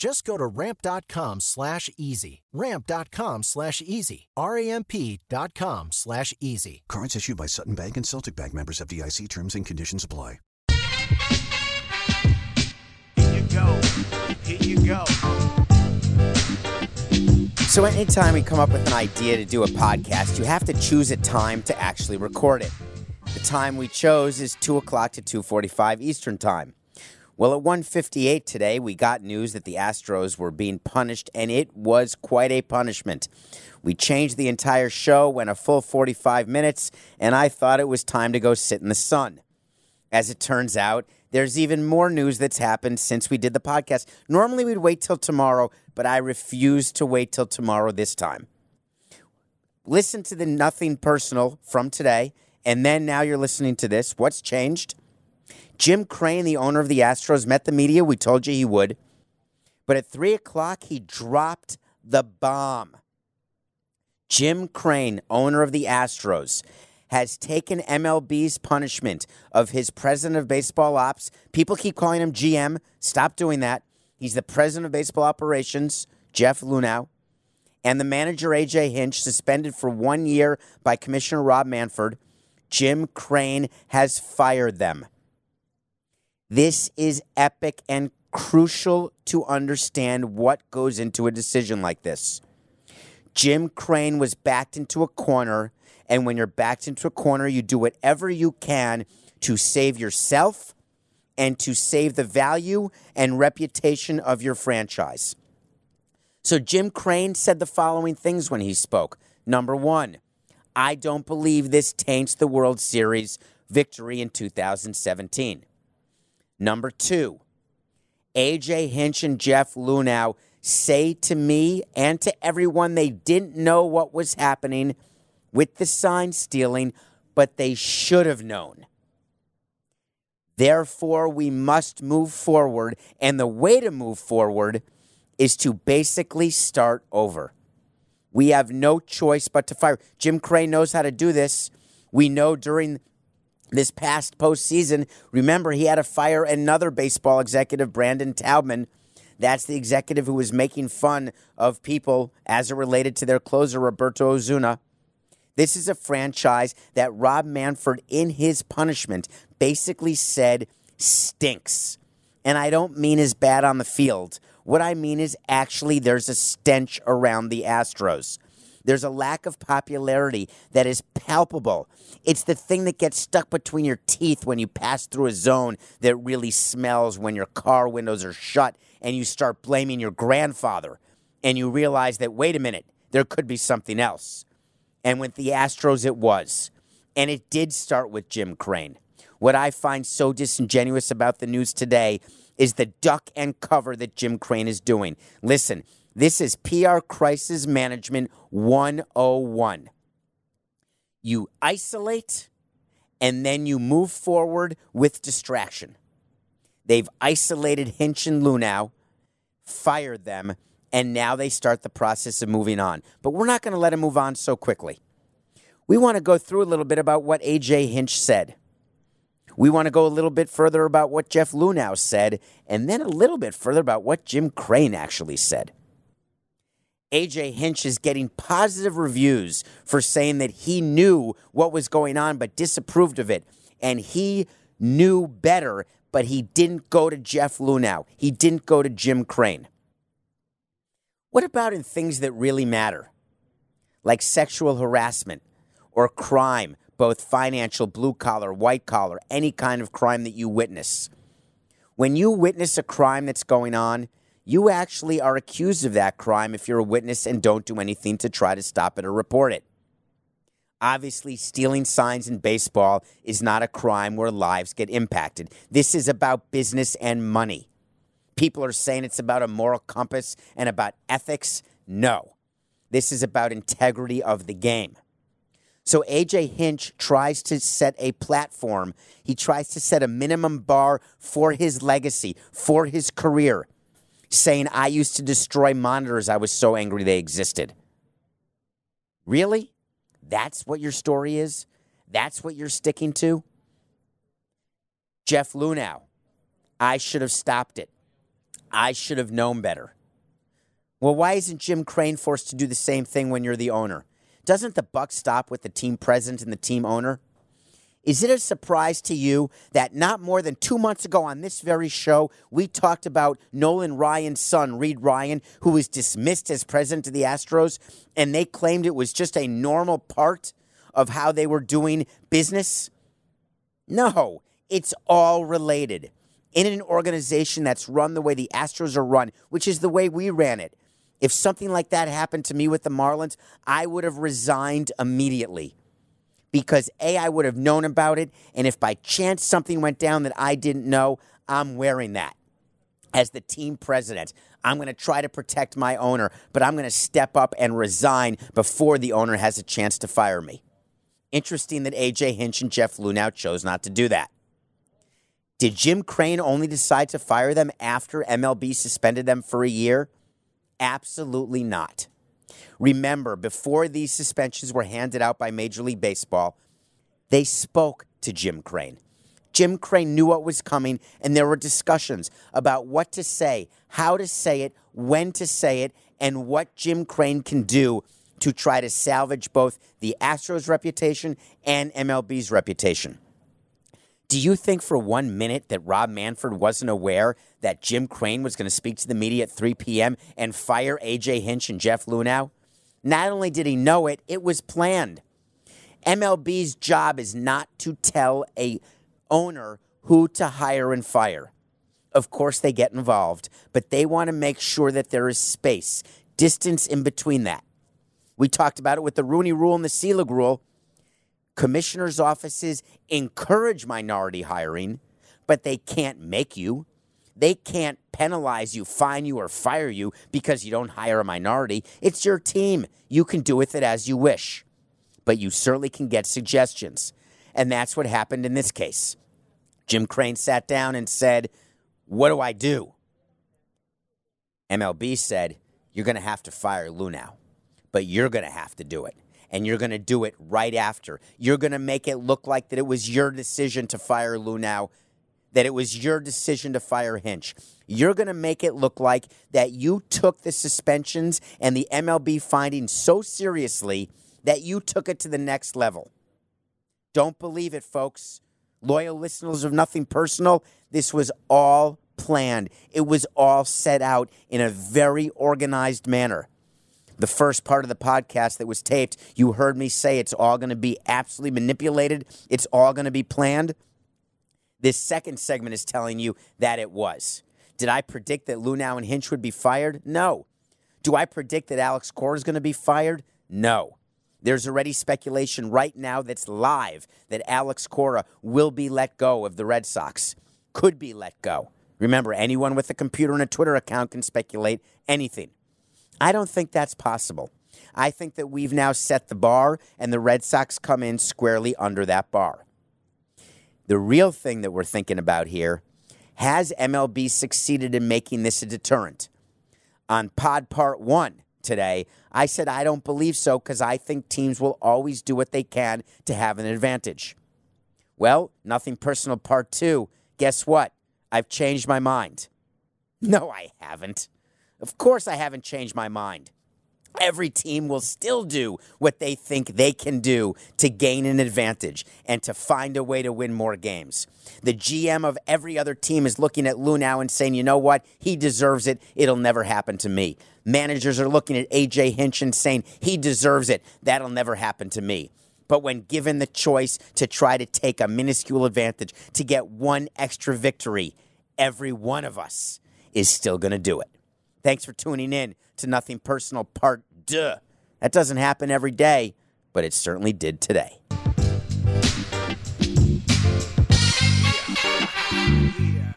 Just go to ramp.com slash easy. Ramp.com slash easy. R-A-M-P.com slash easy. Cards issued by Sutton Bank and Celtic Bank members FDIC terms and conditions apply. Here you go. Here you go. So, anytime we come up with an idea to do a podcast, you have to choose a time to actually record it. The time we chose is 2 o'clock to 2.45 Eastern Time. Well, at 1:58 today, we got news that the Astros were being punished, and it was quite a punishment. We changed the entire show, went a full 45 minutes, and I thought it was time to go sit in the sun. As it turns out, there's even more news that's happened since we did the podcast. Normally, we'd wait till tomorrow, but I refuse to wait till tomorrow this time. Listen to the nothing personal from today, and then now you're listening to this. What's changed? Jim Crane, the owner of the Astros, met the media. We told you he would. But at 3 o'clock, he dropped the bomb. Jim Crane, owner of the Astros, has taken MLB's punishment of his president of baseball ops. People keep calling him GM. Stop doing that. He's the president of baseball operations, Jeff Luhnow, and the manager, AJ Hinch, suspended for one year by Commissioner Rob Manfred. Jim Crane has fired them. This is epic and crucial to understand what goes into a decision like this. Jim Crane was backed into a corner, and when you're backed into a corner, you do whatever you can to save yourself and to save the value and reputation of your franchise. So, Jim Crane said the following things when he spoke. Number one, I don't believe this taints the World Series victory in 2017. Number two, AJ Hinch and Jeff Luhnow say to me and to everyone they didn't know what was happening with the sign stealing, but they should have known. Therefore, we must move forward, and the way to move forward is to basically start over. We have no choice but to fire. Jim Crane knows how to do this. We know during this past postseason, remember he had to fire another baseball executive, Brandon Taubman. That's the executive who was making fun of people as it related to their closer, Roberto Osuna. This is a franchise that Rob Manfred, in his punishment, basically said stinks. And I don't mean as bad on the field. What I mean is actually there's a stench around the Astros. There's a lack of popularity that is palpable. It's the thing that gets stuck between your teeth when you pass through a zone that really smells when your car windows are shut and you start blaming your grandfather and you realize that, wait a minute, there could be something else. And with the Astros, it was. And it did start with Jim Crane. What I find so disingenuous about the news today is the duck and cover that Jim Crane is doing. Listen, this is PR Crisis Management 101. You isolate and then you move forward with distraction. They've isolated Hinch and Luhnow, fired them, and now they start the process of moving on. But we're not going to let them move on so quickly. We want to go through a little bit about what AJ Hinch said. We want to go a little bit further about what Jeff Luhnow said, and then a little bit further about what Jim Crane actually said. AJ Hinch is getting positive reviews for saying that he knew what was going on but disapproved of it. And he knew better, but he didn't go to Jeff Luhnow. He didn't go to Jim Crane. What about in things that really matter, like sexual harassment or crime, both financial, blue collar, white collar, any kind of crime that you witness. When you witness a crime that's going on, you actually are accused of that crime if you're a witness and don't do anything to try to stop it or report it. Obviously, stealing signs in baseball is not a crime where lives get impacted. This is about business and money. People are saying it's about a moral compass and about ethics. No. This is about integrity of the game. So AJ Hinch tries to set a platform. He tries to set a minimum bar for his legacy, for his career, saying, I used to destroy monitors. I was so angry they existed. Really? That's what your story is? That's what you're sticking to? Jeff Luhnow, I should have stopped it. I should have known better. Well, why isn't Jim Crane forced to do the same thing when you're the owner? Doesn't the buck stop with the team president and the team owner? Is it a surprise to you that not more than two months ago on this very show, we talked about Nolan Ryan's son, Reid Ryan, who was dismissed as president of the Astros, and they claimed it was just a normal part of how they were doing business? No, it's all related. In an organization that's run the way the Astros are run, which is the way we ran it, if something like that happened to me with the Marlins, I would have resigned immediately because A, I would have known about it. And if by chance something went down that I didn't know, I'm wearing that as the team president. I'm going to try to protect my owner, but I'm going to step up and resign before the owner has a chance to fire me. Interesting that AJ Hinch and Jeff Luhnow chose not to do that. Did Jim Crane only decide to fire them after MLB suspended them for a year? Absolutely not. Remember, before these suspensions were handed out by Major League Baseball, they spoke to Jim Crane. Jim Crane knew what was coming, and there were discussions about what to say, how to say it, when to say it, and what Jim Crane can do to try to salvage both the Astros' reputation and MLB's reputation. Do you think for one minute that Rob Manfred wasn't aware that Jim Crane was going to speak to the media at 3 p.m. and fire AJ Hinch and Jeff Luhnow? Not only did he know it, it was planned. MLB's job is not to tell a owner who to hire and fire. Of course, they get involved, but they want to make sure that there is space, distance in between that. We talked about it with the Rooney Rule and the Selig Rule. Commissioners' offices encourage minority hiring, but they can't make you. They can't penalize you, fine you, or fire you because you don't hire a minority. It's your team. You can do with it as you wish, but you certainly can get suggestions. And that's what happened in this case. Jim Crane sat down and said, What do I do? MLB said, You're going to have to fire Lou Luhnow, but you're going to have to do it and you're going to do it right after. You're going to make it look like that it was your decision to fire Luhnow, that it was your decision to fire Hinch. You're going to make it look like that you took the suspensions and the MLB findings so seriously that you took it to the next level. Don't believe it, folks. Loyal listeners of Nothing Personal, this was all planned. It was all set out in a very organized manner the first part of the podcast that was taped, you heard me say it's all going to be absolutely manipulated, it's all going to be planned. This second segment is telling you that it was. Did I predict that Luhnow and Hinch would be fired? No. Do I predict that Alex Cora is going to be fired? No. There's already speculation right now that's live that Alex Cora will be let go of the Red Sox, could be let go. Remember, anyone with a computer and a Twitter account can speculate anything. I don't think that's possible. I think that we've now set the bar, and the Red Sox come in squarely under that bar. The real thing that we're thinking about here has MLB succeeded in making this a deterrent? On Pod Part 1 today, I said I don't believe so because I think teams will always do what they can to have an advantage. Well, nothing personal Part 2. Guess what? I've changed my mind. No, I haven't. Of course, I haven't changed my mind. Every team will still do what they think they can do to gain an advantage and to find a way to win more games. The GM of every other team is looking at Luhnow and saying, you know what? He deserves it. It'll never happen to me. Managers are looking at AJ Hinch and saying, he deserves it. That'll never happen to me. But when given the choice to try to take a minuscule advantage to get one extra victory, every one of us is still going to do it. Thanks for tuning in to Nothing Personal Part Duh. That doesn't happen every day, but it certainly did today. Yeah.